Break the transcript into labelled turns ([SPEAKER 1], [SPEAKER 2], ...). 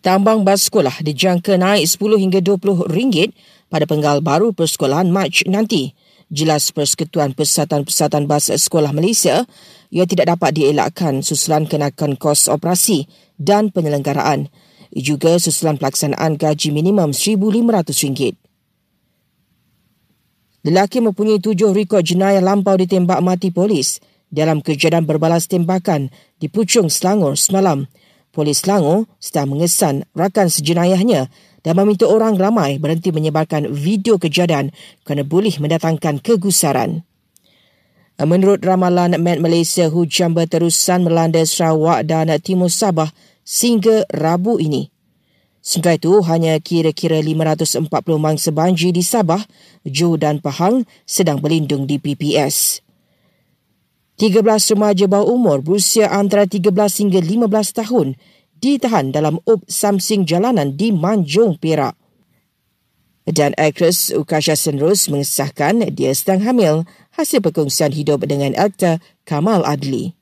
[SPEAKER 1] Tambang bas sekolah dijangka naik 10 hingga 20 ringgit pada penggal baru persekolahan Mac nanti. Jelas Persekutuan Persatuan-Persatuan Bas Sekolah Malaysia, ia tidak dapat dielakkan susulan kenakan kos operasi dan penyelenggaraan. Juga susulan pelaksanaan gaji minimum RM1,500. Lelaki mempunyai tujuh rekod jenayah lampau ditembak mati polis dalam kejadian berbalas tembakan di Puchong Selangor semalam. Polis Selangor sedang mengesan rakan sejenayahnya dan meminta orang ramai berhenti menyebarkan video kejadian kerana boleh mendatangkan kegusaran. Menurut ramalan Met Malaysia, hujan berterusan melanda Sarawak dan Timur Sabah sehingga Rabu ini. Sehingga itu, hanya kira-kira 540 mangsa banjir di Sabah, Johor dan Pahang sedang berlindung di PPS. 13 remaja bawah umur berusia antara 13 hingga 15 tahun ditahan dalam up Samsing jalanan di Manjung, Perak. Dan aktris Ukasha Senrus mengesahkan dia sedang hamil hasil perkongsian hidup dengan aktor Kamal Adli.